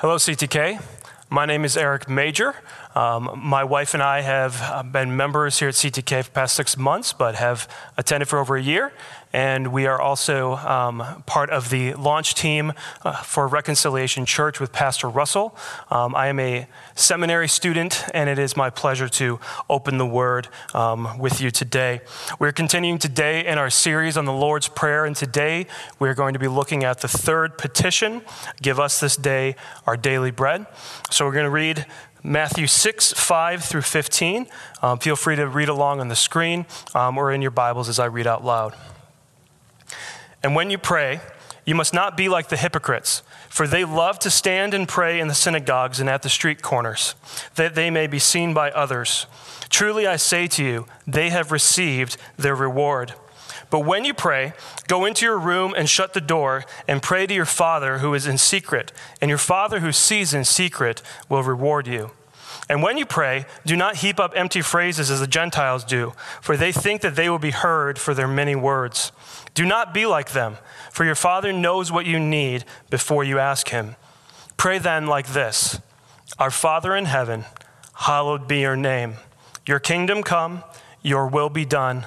Hello, CTK. My name is Eric Major. Um, my wife and I have uh, been members here at CTK for the past six months, but have attended for over a year. And we are also um, part of the launch team uh, for Reconciliation Church with Pastor Russell. Um, I am a seminary student, and it is my pleasure to open the word um, with you today. We're continuing today in our series on the Lord's Prayer, and today we're going to be looking at the third petition Give us this day our daily bread. So we're going to read Matthew 6, 5 through 15. Um, feel free to read along on the screen um, or in your Bibles as I read out loud. And when you pray, you must not be like the hypocrites, for they love to stand and pray in the synagogues and at the street corners, that they may be seen by others. Truly I say to you, they have received their reward. But when you pray, go into your room and shut the door and pray to your Father who is in secret, and your Father who sees in secret will reward you. And when you pray, do not heap up empty phrases as the Gentiles do, for they think that they will be heard for their many words. Do not be like them, for your Father knows what you need before you ask Him. Pray then like this Our Father in heaven, hallowed be your name. Your kingdom come, your will be done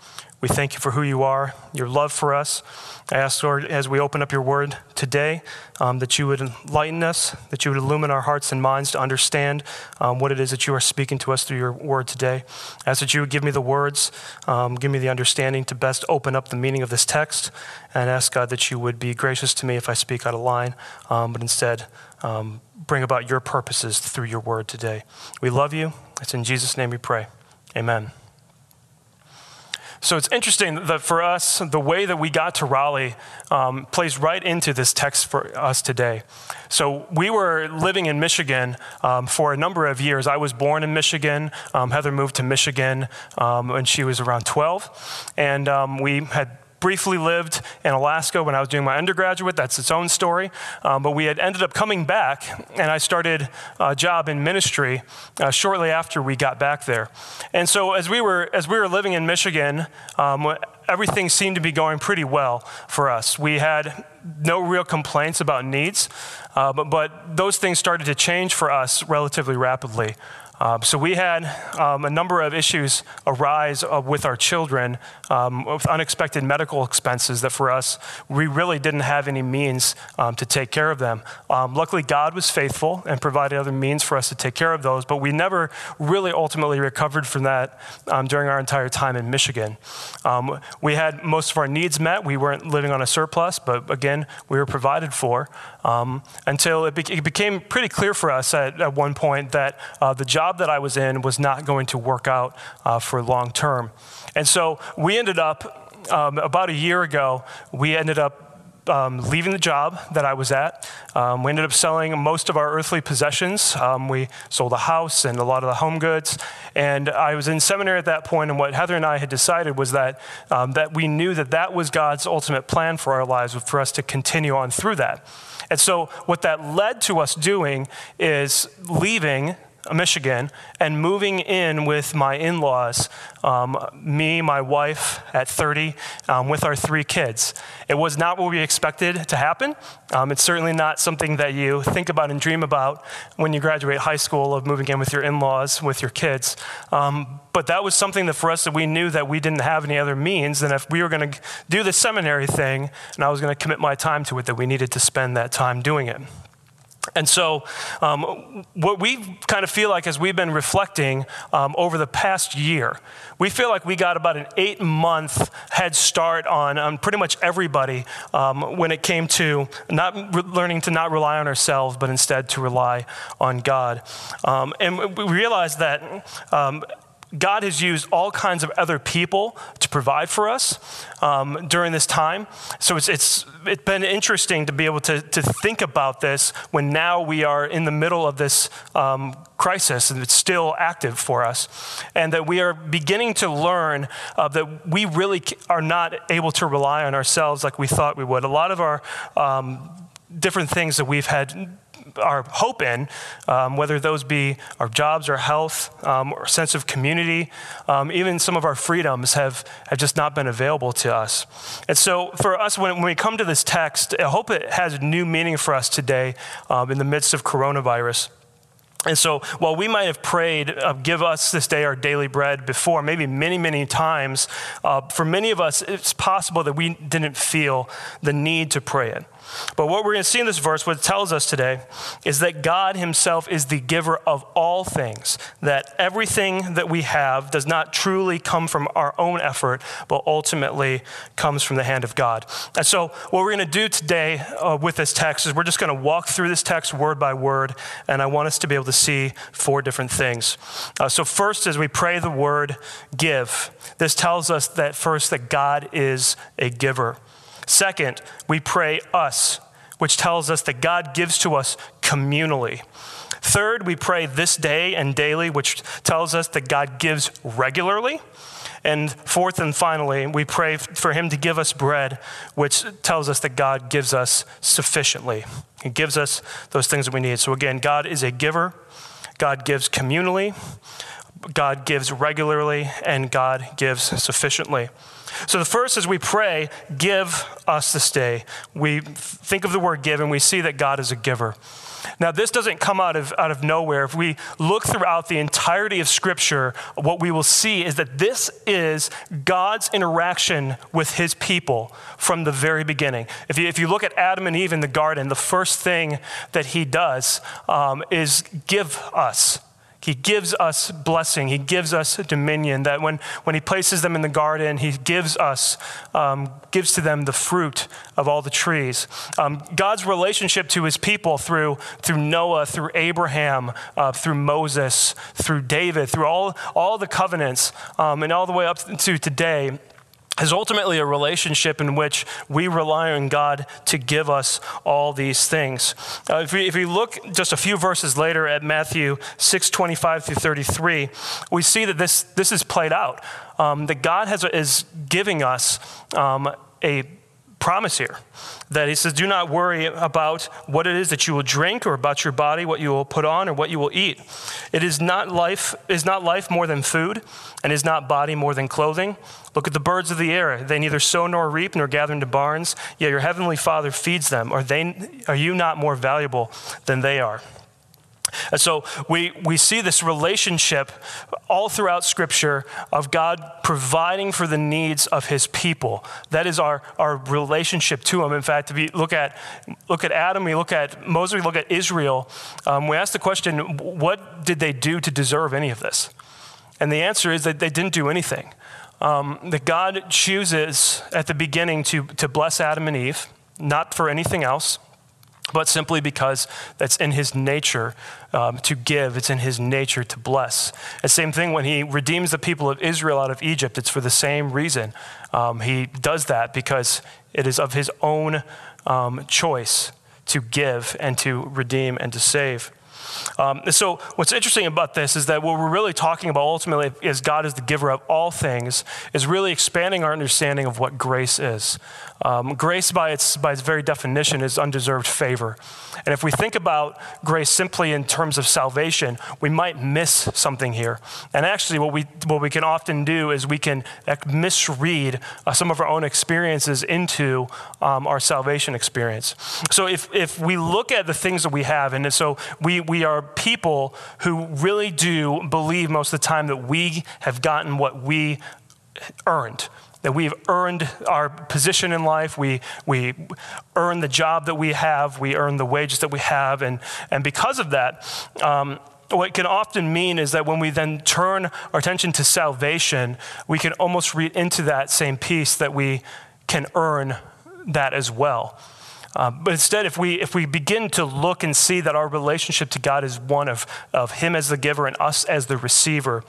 We thank you for who you are, your love for us. I ask, Lord, as we open up your word today, um, that you would enlighten us, that you would illumine our hearts and minds to understand um, what it is that you are speaking to us through your word today. I ask that you would give me the words, um, give me the understanding to best open up the meaning of this text, and ask, God, that you would be gracious to me if I speak out of line, um, but instead um, bring about your purposes through your word today. We love you. It's in Jesus' name we pray. Amen. So it's interesting that for us, the way that we got to Raleigh um, plays right into this text for us today. So we were living in Michigan um, for a number of years. I was born in Michigan. Um, Heather moved to Michigan um, when she was around 12. And um, we had briefly lived in Alaska when I was doing my undergraduate. That's its own story. Um, but we had ended up coming back, and I started a job in ministry uh, shortly after we got back there. And so as we were as we were living in Michigan. Um, everything seemed to be going pretty well for us. We had no real complaints about needs, uh, but, but those things started to change for us relatively rapidly. Um, so we had um, a number of issues arise uh, with our children um, with unexpected medical expenses that for us, we really didn't have any means um, to take care of them. Um, luckily, God was faithful and provided other means for us to take care of those, but we never really ultimately recovered from that um, during our entire time in Michigan. we had most of our needs met. We weren't living on a surplus, but again, we were provided for until it, be- it, became pretty clear for us at, at one point that uh, the job that I was in was not going to work out uh, for long term. And so we ended up, um, about a year ago, we ended up um, leaving the job that I was at. Um, we ended up selling most of our earthly possessions. Um, we sold a house and a lot of the home goods. And I was in seminary at that point, and what Heather and I had decided was that, um, that we knew that that was God's ultimate plan for our lives, for us to continue on through that. And so, what that led to us doing is leaving Michigan, and moving in with my in laws, um, me, my wife at 30, um, with our three kids. It was not what we expected to happen. Um, it's certainly not something that you think about and dream about when you graduate high school of moving in with your in laws, with your kids. Um, but that was something that for us that we knew that we didn't have any other means. than if we were going to do the seminary thing and I was going to commit my time to it, that we needed to spend that time doing it. And so, um, what we kind of feel like as we've been reflecting um, over the past year, we feel like we got about an eight month head start on, on pretty much everybody um, when it came to not re- learning to not rely on ourselves, but instead to rely on God. Um, and we realized that um, God has used all kinds of other people to provide for us um, during this time. So it's, it's, it's been interesting to be able to, to think about this when now we are in the middle of this um, crisis and it's still active for us. And that we are beginning to learn uh, that we really are not able to rely on ourselves like we thought we would. A lot of our um, different things that we've had our hope in, um, whether those be our jobs, our health, um, or sense of community, um, even some of our freedoms have, have just not been available to us. And so for us, when, when we come to this text, I hope it has new meaning for us today um, in the midst of coronavirus. And so, while we might have prayed, uh, give us this day our daily bread before, maybe many, many times, uh, for many of us, it's possible that we didn't feel the need to pray it. But what we're going to see in this verse, what it tells us today, is that God Himself is the giver of all things, that everything that we have does not truly come from our own effort, but ultimately comes from the hand of God. And so, what we're going to do today uh, with this text is we're just going to walk through this text word by word, and I want us to be able to see four different things. Uh, so, first, as we pray the word give, this tells us that first, that God is a giver. Second, we pray us, which tells us that God gives to us communally. Third, we pray this day and daily, which tells us that God gives regularly. And fourth and finally, we pray for Him to give us bread, which tells us that God gives us sufficiently. He gives us those things that we need. So again, God is a giver, God gives communally, God gives regularly, and God gives sufficiently. So the first is we pray, give us this day. We think of the word give and we see that God is a giver. Now, this doesn't come out of, out of nowhere. If we look throughout the entirety of Scripture, what we will see is that this is God's interaction with his people from the very beginning. If you, if you look at Adam and Eve in the garden, the first thing that he does um, is give us he gives us blessing. He gives us dominion. That when, when He places them in the garden, He gives us, um, gives to them the fruit of all the trees. Um, God's relationship to His people through, through Noah, through Abraham, uh, through Moses, through David, through all, all the covenants, um, and all the way up to today is ultimately a relationship in which we rely on God to give us all these things. Uh, if, we, if we look just a few verses later at Matthew 6 25 through 33, we see that this, this is played out. Um, that God has, is giving us um, a promise here that he says, Do not worry about what it is that you will drink or about your body, what you will put on or what you will eat. It is not life, is not life more than food, and is not body more than clothing. Look at the birds of the air. They neither sow nor reap nor gather into barns, yet your heavenly Father feeds them. Are, they, are you not more valuable than they are? And so we, we see this relationship all throughout Scripture of God providing for the needs of his people. That is our, our relationship to him. In fact, if you look at, look at Adam, we look at Moses, we look at Israel, um, we ask the question what did they do to deserve any of this? And the answer is that they didn't do anything. Um, that God chooses at the beginning to, to bless Adam and Eve, not for anything else but simply because that's in his nature um, to give. It's in his nature to bless. The same thing when he redeems the people of Israel out of Egypt, it's for the same reason. Um, he does that because it is of his own um, choice to give and to redeem and to save. Um, so, what's interesting about this is that what we're really talking about ultimately is God is the giver of all things, is really expanding our understanding of what grace is. Um, grace, by its, by its very definition, is undeserved favor. And if we think about grace simply in terms of salvation, we might miss something here. And actually, what we, what we can often do is we can misread uh, some of our own experiences into um, our salvation experience. So if, if we look at the things that we have, and so we, we are people who really do believe most of the time that we have gotten what we earned that we've earned our position in life, we, we earn the job that we have, we earn the wages that we have, and, and because of that, um, what can often mean is that when we then turn our attention to salvation, we can almost read into that same piece that we can earn that as well. Uh, but instead, if we, if we begin to look and see that our relationship to God is one of, of Him as the giver and us as the receiver,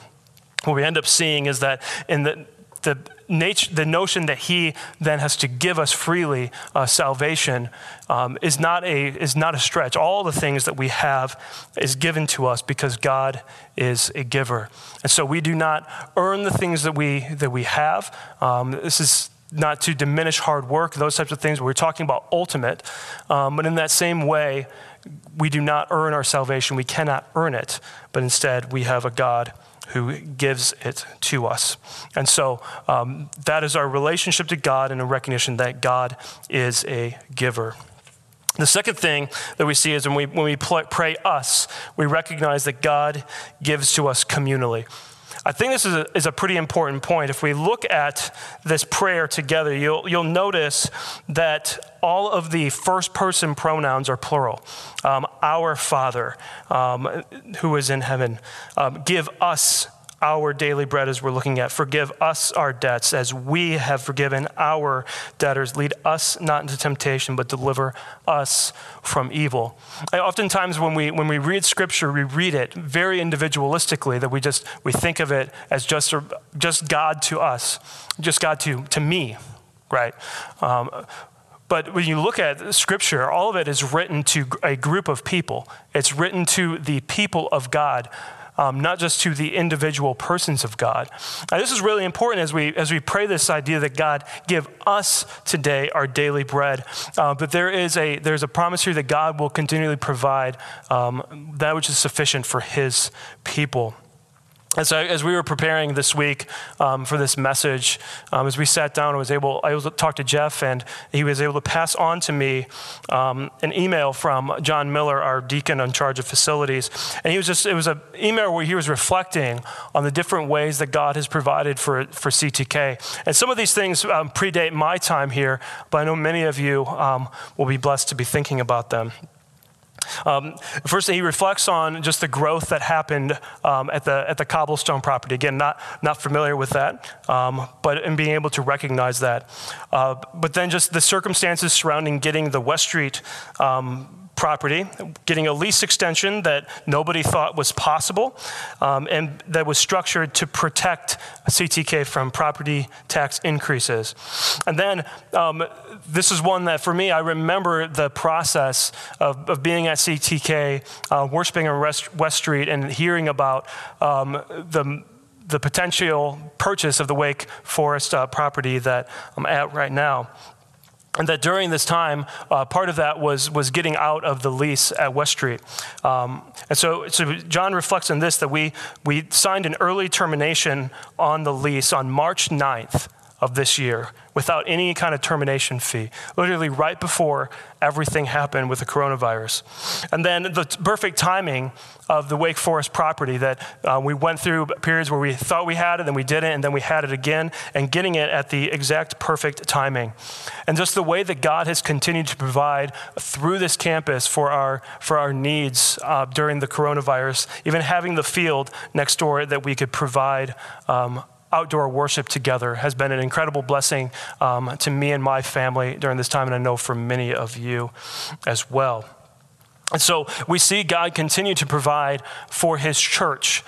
what we end up seeing is that in the, the, nature, the notion that he then has to give us freely uh, salvation um, is, not a, is not a stretch. All the things that we have is given to us because God is a giver. And so we do not earn the things that we, that we have. Um, this is not to diminish hard work, those types of things. We're talking about ultimate. Um, but in that same way, we do not earn our salvation. We cannot earn it, but instead we have a God who gives it to us. And so um, that is our relationship to God and a recognition that God is a giver. The second thing that we see is when we, when we pray us, we recognize that God gives to us communally. I think this is a, is a pretty important point. If we look at this prayer together, you'll, you'll notice that all of the first person pronouns are plural. Um, our Father, um, who is in heaven, um, give us our daily bread as we're looking at. Forgive us our debts as we have forgiven our debtors. Lead us not into temptation, but deliver us from evil. I, oftentimes when we, when we read scripture, we read it very individualistically, that we just we think of it as just, just God to us, just God to, to me, right? Um, but when you look at scripture, all of it is written to a group of people. It's written to the people of God um, not just to the individual persons of God. Now, this is really important as we, as we pray this idea that God give us today our daily bread. Uh, but there is a, there's a promise here that God will continually provide um, that which is sufficient for his people. And so, as we were preparing this week um, for this message, um, as we sat down, I was able I was talk to Jeff, and he was able to pass on to me um, an email from John Miller, our deacon in charge of facilities. And he was just it was an email where he was reflecting on the different ways that God has provided for for CTK. And some of these things um, predate my time here, but I know many of you um, will be blessed to be thinking about them. Um, first, he reflects on just the growth that happened um, at, the, at the cobblestone property. Again, not, not familiar with that, um, but in being able to recognize that. Uh, but then just the circumstances surrounding getting the West Street um, property, getting a lease extension that nobody thought was possible, um, and that was structured to protect CTK from property tax increases. And then um, this is one that for me, I remember the process of, of being at CTK, uh, worshiping on West, Street, and hearing about um, the the potential purchase of the Wake Forest uh, property that I'm at right now. And that during this time, uh, part of that was, was getting out of the lease at West Street. Um, and so, so John reflects on this that we, we signed an early termination on the lease on March 9th of this year without any kind of termination fee, literally right before everything happened with the coronavirus. And then the perfect timing of the Wake Forest property that uh, we went through periods where we thought we had it, then we didn't, and then we had it again, and getting it at the exact perfect timing. And just the way that God has continued to provide through this campus for our, for our needs uh, during the coronavirus, even having the field next door that we could provide um, outdoor worship together has been an incredible blessing um, to me and my family during this time, and I know for many of you as well. And so we see God continue to provide for his church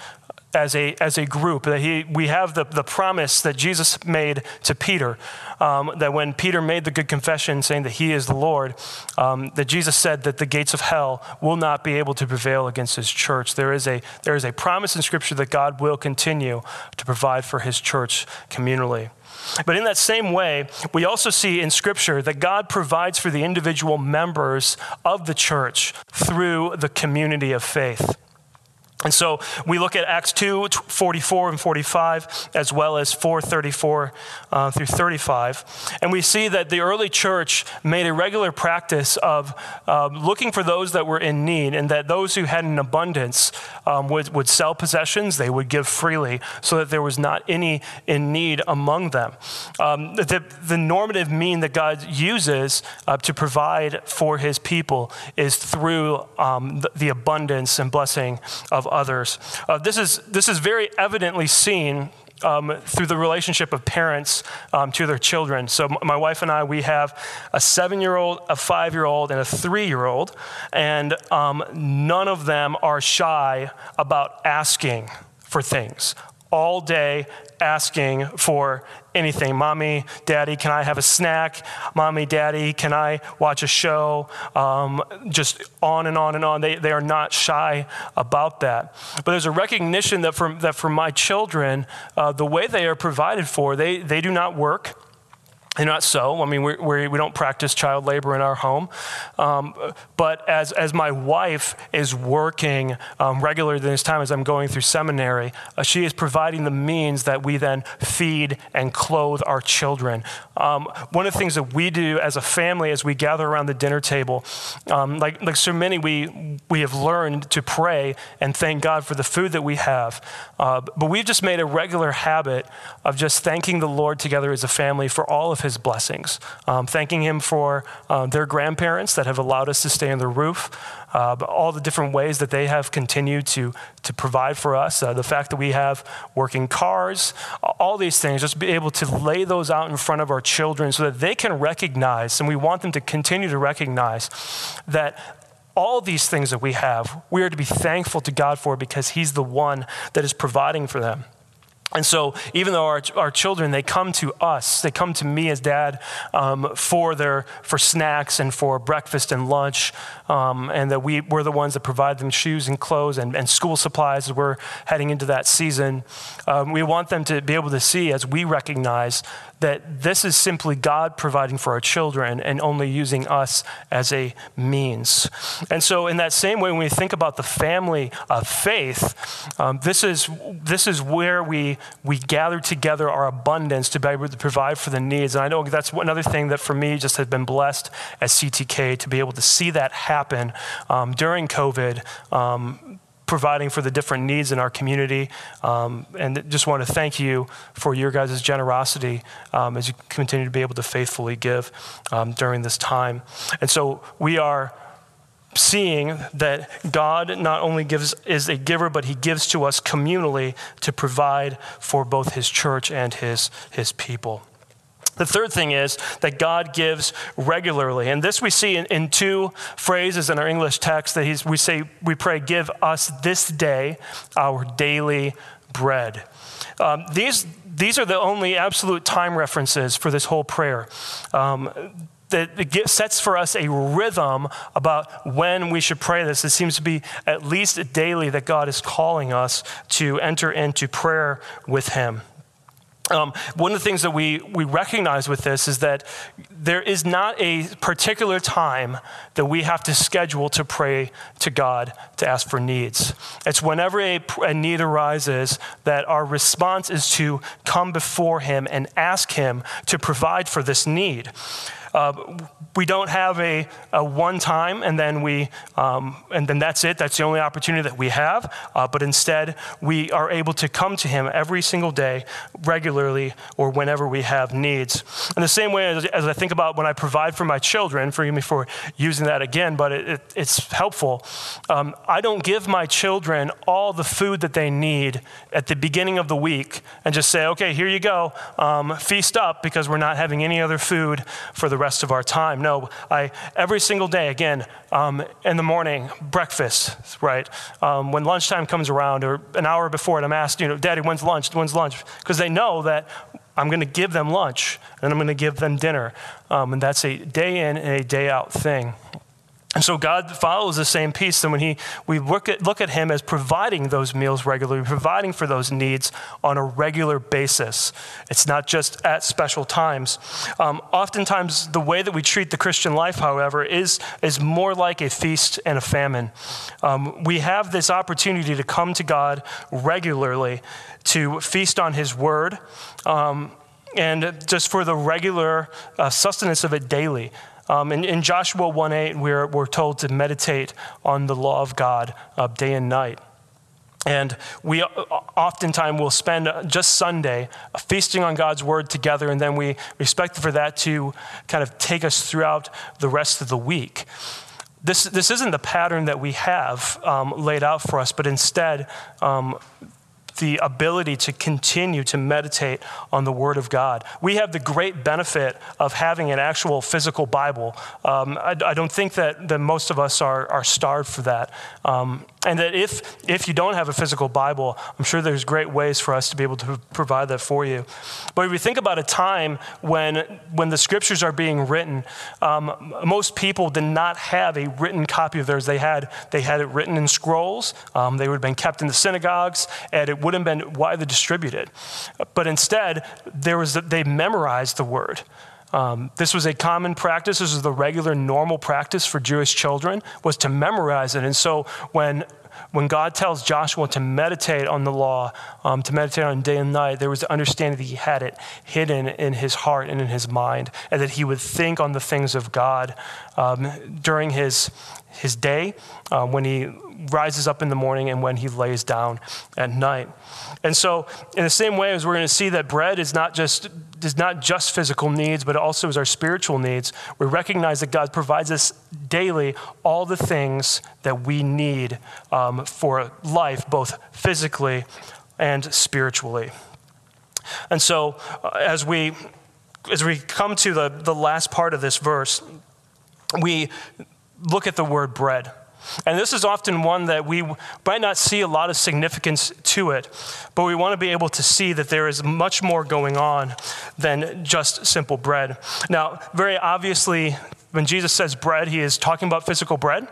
as a, as a group. That he, we have the, the promise that Jesus made to Peter, um, that when Peter made the good confession saying that he is the Lord, um, that Jesus said that the gates of hell will not be able to prevail against his church. There is, a, there is a promise in Scripture that God will continue to provide for his church communally. But in that same way, we also see in Scripture that God provides for the individual members of the church through the community of faith. And so we look at Acts 2, 44 and 45, as well as 434 uh, through 35. And we see that the early church made a regular practice of uh, looking for those that were in need, and that those who had an abundance um, would, would sell possessions, they would give freely, so that there was not any in need among them. Um, the, the normative mean that God uses uh, to provide for his people is through um, the, the abundance and blessing of others. Uh, this, is, this is very evidently seen um, through the relationship of parents um, to their children. So, my wife and I, we have a seven year old, a five year old, and a three year old, and um, none of them are shy about asking for things all day asking for anything. Mommy, daddy, can I have a snack? Mommy, daddy, can I watch a show? Um, just on and on and on. They, they are not shy about that. But there's a recognition that for, that for my children, uh, the way they are provided for, they, they do not work. And not so. I mean, we, we, we don't practice child labor in our home. Um, but as, as my wife is working um, regularly this time as I'm going through seminary, uh, she is providing the means that we then feed and clothe our children. Um, one of the things that we do as a family as we gather around the dinner table, um, like, like so many, we, we have learned to pray and thank God for the food that we have. Uh, but we've just made a regular habit of just thanking the Lord together as a family for all of his blessings, um, thanking him for uh, their grandparents that have allowed us to stay on the roof, uh, all the different ways that they have continued to, to provide for us, uh, the fact that we have working cars, all these things, just be able to lay those out in front of our children so that they can recognize, and we want them to continue to recognize that all these things that we have, we are to be thankful to God for because He's the one that is providing for them. And so, even though our, our children, they come to us, they come to me as dad um, for, their, for snacks and for breakfast and lunch, um, and that we, we're the ones that provide them shoes and clothes and, and school supplies as we're heading into that season. Um, we want them to be able to see as we recognize that this is simply God providing for our children and only using us as a means. And so, in that same way, when we think about the family of faith, um, this, is, this is where we, we gather together our abundance to be able to provide for the needs. And I know that's another thing that for me just has been blessed as CTK to be able to see that happen um, during COVID. Um, providing for the different needs in our community. Um, and just want to thank you for your guys' generosity um, as you continue to be able to faithfully give um, during this time. And so we are seeing that God not only gives is a giver, but he gives to us communally to provide for both his church and his, his people. The third thing is that God gives regularly. And this we see in, in two phrases in our English text that he's, we say, we pray, give us this day our daily bread. Um, these, these are the only absolute time references for this whole prayer. Um, that sets for us a rhythm about when we should pray this. It seems to be at least daily that God is calling us to enter into prayer with Him. Um, one of the things that we, we recognize with this is that there is not a particular time that we have to schedule to pray to God to ask for needs. It's whenever a, a need arises that our response is to come before Him and ask Him to provide for this need. Uh, we don't have a, a one time and then we um, and then that's it. That's the only opportunity that we have. Uh, but instead we are able to come to him every single day regularly or whenever we have needs. In the same way as, as i think about when i provide for my children forgive me for using that again but it, it, it's helpful. Um, i don't give my children all the food that they need at the beginning of the week and just say okay here you go um, feast up because we're not having any other food for the rest of our time. No, I every single day, again, um, in the morning, breakfast, right? Um, when lunchtime comes around, or an hour before it, I'm asked, you know, Daddy, when's lunch? When's lunch? Because they know that I'm going to give them lunch and I'm going to give them dinner, um, and that's a day in and a day out thing. And so God follows the same piece. And when he, we look at, look at him as providing those meals regularly, providing for those needs on a regular basis. It's not just at special times. Um, oftentimes, the way that we treat the Christian life, however, is, is more like a feast and a famine. Um, we have this opportunity to come to God regularly, to feast on his word, um, and just for the regular uh, sustenance of it daily. Um, in, in, Joshua 1:8, we're, we're told to meditate on the law of God uh, day and night. And we uh, oftentimes will spend just Sunday feasting on God's word together, and then we expect for that to kind of take us throughout the rest of the week. This, this isn't the pattern that we have um, laid out for us, but instead, um, the ability to continue to meditate on the Word of God. We have the great benefit of having an actual physical Bible. Um, I, I, don't think that, that most of us are, are starved for that. Um, And that if, if you don't have a physical Bible, I'm sure there's great ways for us to be able to provide that for you. But if we think about a time when, when the scriptures are being written, um, most people did not have a written copy of theirs. They had, they had it written in scrolls, um, they would have been kept in the synagogues, and it would have been widely distributed. But instead, there was, they memorized the word. Um, this was a common practice. This was the regular, normal practice for Jewish children was to memorize it. And so when when God tells Joshua to meditate on the law, um, to meditate on day and night, there was the understanding that he had it hidden in his heart and in his mind, and that he would think on the things of God um, during his, his day, um, when he rises up in the morning and when he lays down at night. And so, in the same way as we're going to see that bread is not just is not just physical needs, but also is our spiritual needs. We recognize that God provides us daily all the things that we need um, for life, both physically and spiritually. And so, uh, as we as we come to the, the last part of this verse, we look at the word bread. And this is often one that we might not see a lot of significance to it, but we want to be able to see that there is much more going on than just simple bread. Now, very obviously, when Jesus says bread, he is talking about physical bread.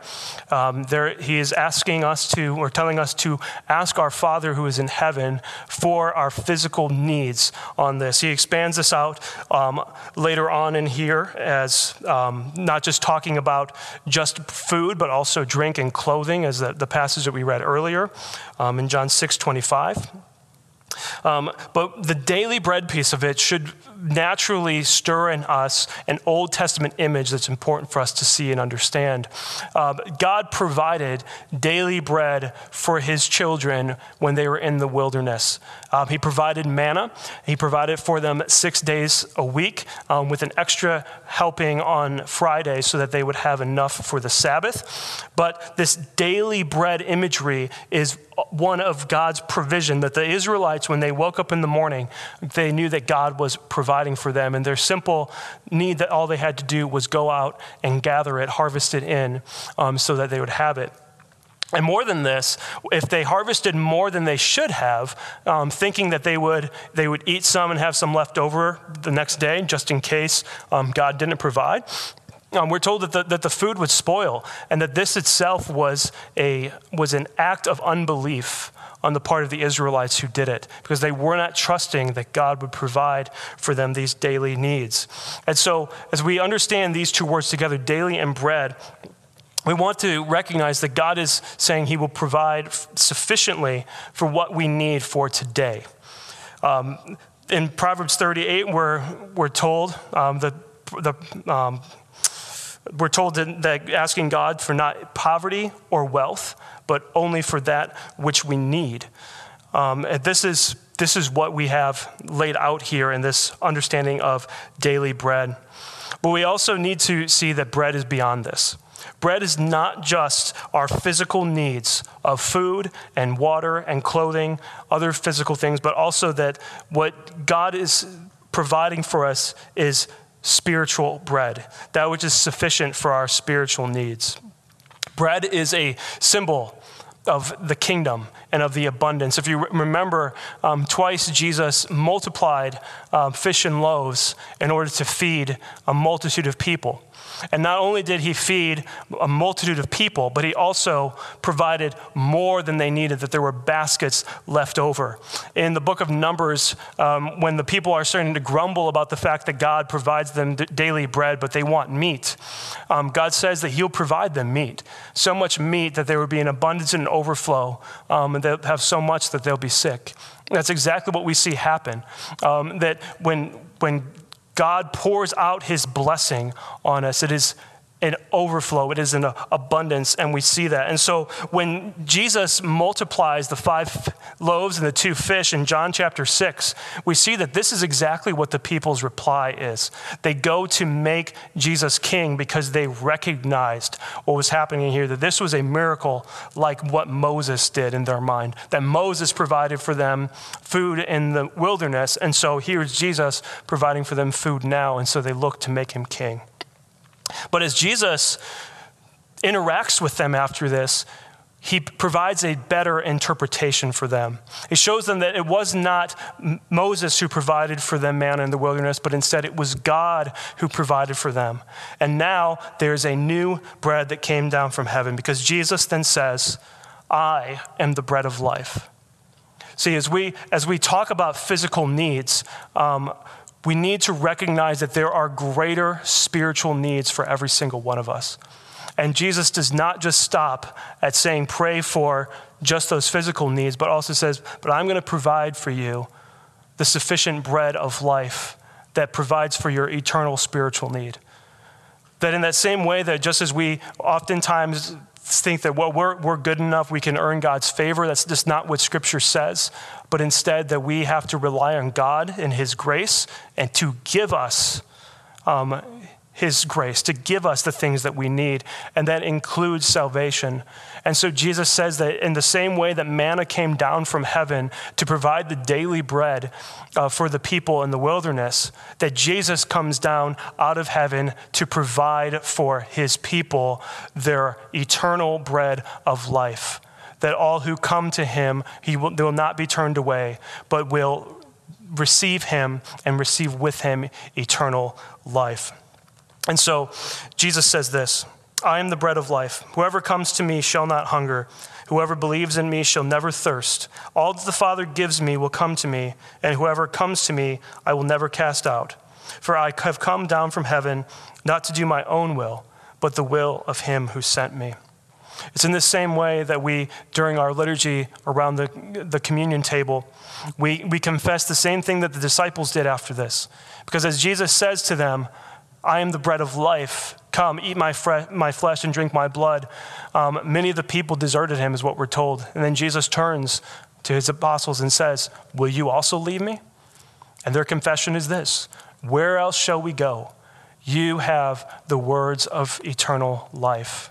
Um, there, he is asking us to, or telling us to ask our Father who is in heaven for our physical needs on this. He expands this out um, later on in here as um, not just talking about just food, but also drink and clothing, as the, the passage that we read earlier um, in John 6 25. Um, but the daily bread piece of it should naturally stir in us an Old Testament image that's important for us to see and understand. Uh, God provided daily bread for his children when they were in the wilderness. Um, he provided manna, he provided for them six days a week um, with an extra helping on Friday so that they would have enough for the Sabbath. But this daily bread imagery is one of God's provision that the Israelites, when they woke up in the morning, they knew that God was providing for them. And their simple need that all they had to do was go out and gather it, harvest it in, um, so that they would have it. And more than this, if they harvested more than they should have, um, thinking that they would, they would eat some and have some left over the next day, just in case um, God didn't provide, um, we're told that the, that the food would spoil and that this itself was, a, was an act of unbelief on the part of the Israelites who did it because they were not trusting that God would provide for them these daily needs. And so, as we understand these two words together, daily and bread, we want to recognize that God is saying He will provide sufficiently for what we need for today. Um, in Proverbs 38, we're, we're told um, the, the um, we're told that asking God for not poverty or wealth, but only for that which we need. Um, and this is, this is what we have laid out here in this understanding of daily bread. But we also need to see that bread is beyond this. Bread is not just our physical needs of food and water and clothing, other physical things, but also that what God is providing for us is spiritual bread, that which is sufficient for our spiritual needs. Bread is a symbol of the kingdom and of the abundance. If you remember, um, twice Jesus multiplied uh, fish and loaves in order to feed a multitude of people. And not only did he feed a multitude of people, but he also provided more than they needed, that there were baskets left over. In the book of Numbers, um, when the people are starting to grumble about the fact that God provides them daily bread, but they want meat, um, God says that he'll provide them meat. So much meat that there would be an abundance and an overflow, um, and they'll have so much that they'll be sick. That's exactly what we see happen. Um, that when, when God pours out his blessing on us. It is an overflow, it is an abundance, and we see that. And so when Jesus multiplies the five loaves and the two fish in John chapter 6, we see that this is exactly what the people's reply is. They go to make Jesus king because they recognized what was happening here, that this was a miracle like what Moses did in their mind, that Moses provided for them food in the wilderness, and so here's Jesus providing for them food now, and so they look to make him king. But as Jesus interacts with them after this, he provides a better interpretation for them. He shows them that it was not Moses who provided for them manna in the wilderness, but instead it was God who provided for them. And now there's a new bread that came down from heaven because Jesus then says, I am the bread of life. See, as we, as we talk about physical needs, um, we need to recognize that there are greater spiritual needs for every single one of us. And Jesus does not just stop at saying, pray for just those physical needs, but also says, but I'm going to provide for you the sufficient bread of life that provides for your eternal spiritual need. That in that same way, that just as we oftentimes think that well, we're, we're good enough, we can earn God's favor, that's just not what Scripture says, but instead that we have to rely on God and His grace and to give us um, his grace, to give us the things that we need, and that includes salvation. And so Jesus says that in the same way that manna came down from heaven to provide the daily bread uh, for the people in the wilderness, that Jesus comes down out of heaven to provide for his people their eternal bread of life. That all who come to him, he will, they will not be turned away, but will receive him and receive with him eternal life. And so Jesus says this I am the bread of life. Whoever comes to me shall not hunger. Whoever believes in me shall never thirst. All that the Father gives me will come to me, and whoever comes to me I will never cast out. For I have come down from heaven not to do my own will, but the will of him who sent me. It's in the same way that we, during our liturgy around the, the communion table, we, we confess the same thing that the disciples did after this. Because as Jesus says to them, I am the bread of life. Come, eat my, fre- my flesh and drink my blood. Um, many of the people deserted him, is what we're told. And then Jesus turns to his apostles and says, Will you also leave me? And their confession is this Where else shall we go? You have the words of eternal life.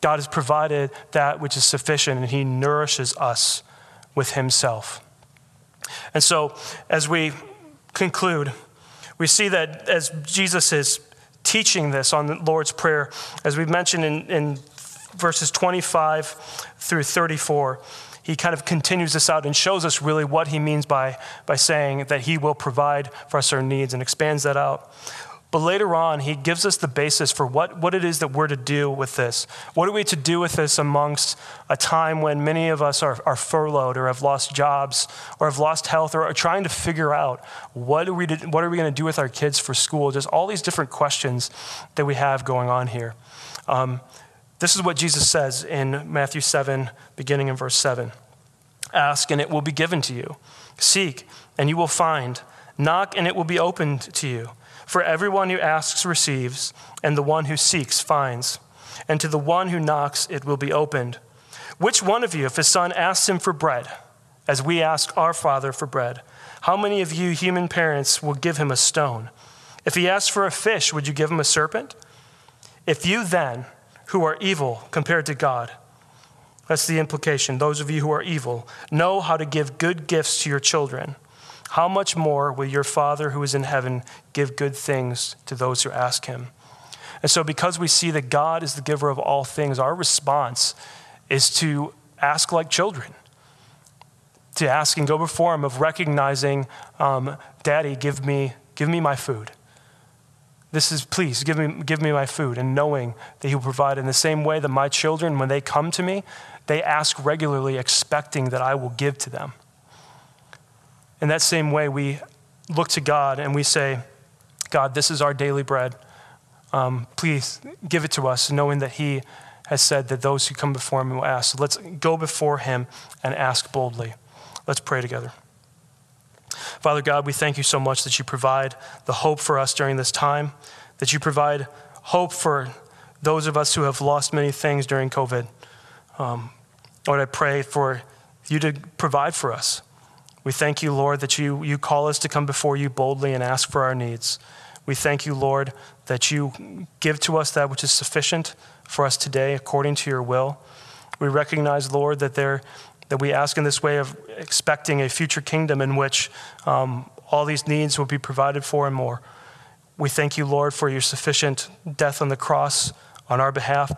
God has provided that which is sufficient, and he nourishes us with himself. And so, as we conclude, we see that as Jesus is teaching this on the Lord's Prayer, as we've mentioned in, in verses 25 through 34, he kind of continues this out and shows us really what he means by, by saying that he will provide for us our needs and expands that out. But later on, he gives us the basis for what, what it is that we're to do with this. What are we to do with this amongst a time when many of us are, are furloughed or have lost jobs or have lost health or are trying to figure out what are we, to, what are we going to do with our kids for school? Just all these different questions that we have going on here. Um, this is what Jesus says in Matthew 7, beginning in verse 7 Ask, and it will be given to you. Seek, and you will find. Knock, and it will be opened to you. For everyone who asks receives, and the one who seeks finds. And to the one who knocks it will be opened. Which one of you, if his son asks him for bread, as we ask our Father for bread, how many of you human parents will give him a stone? If he asks for a fish, would you give him a serpent? If you then, who are evil compared to God, that's the implication, those of you who are evil, know how to give good gifts to your children how much more will your Father who is in heaven give good things to those who ask him? And so, because we see that God is the giver of all things, our response is to ask like children, to ask and go before Him, of recognizing, um, Daddy, give me, give me my food. This is, please, give me, give me my food, and knowing that He will provide in the same way that my children, when they come to me, they ask regularly, expecting that I will give to them. In that same way, we look to God and we say, God, this is our daily bread. Um, please give it to us, knowing that He has said that those who come before Him will ask. So let's go before Him and ask boldly. Let's pray together. Father God, we thank you so much that you provide the hope for us during this time, that you provide hope for those of us who have lost many things during COVID. Um, Lord, I pray for you to provide for us. We thank you, Lord, that you, you call us to come before you boldly and ask for our needs. We thank you, Lord, that you give to us that which is sufficient for us today according to your will. We recognize, Lord, that, there, that we ask in this way of expecting a future kingdom in which um, all these needs will be provided for and more. We thank you, Lord, for your sufficient death on the cross on our behalf,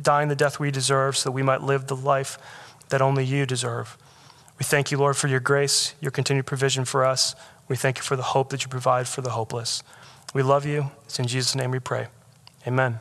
dying the death we deserve so that we might live the life that only you deserve. We thank you, Lord, for your grace, your continued provision for us. We thank you for the hope that you provide for the hopeless. We love you. It's in Jesus' name we pray. Amen.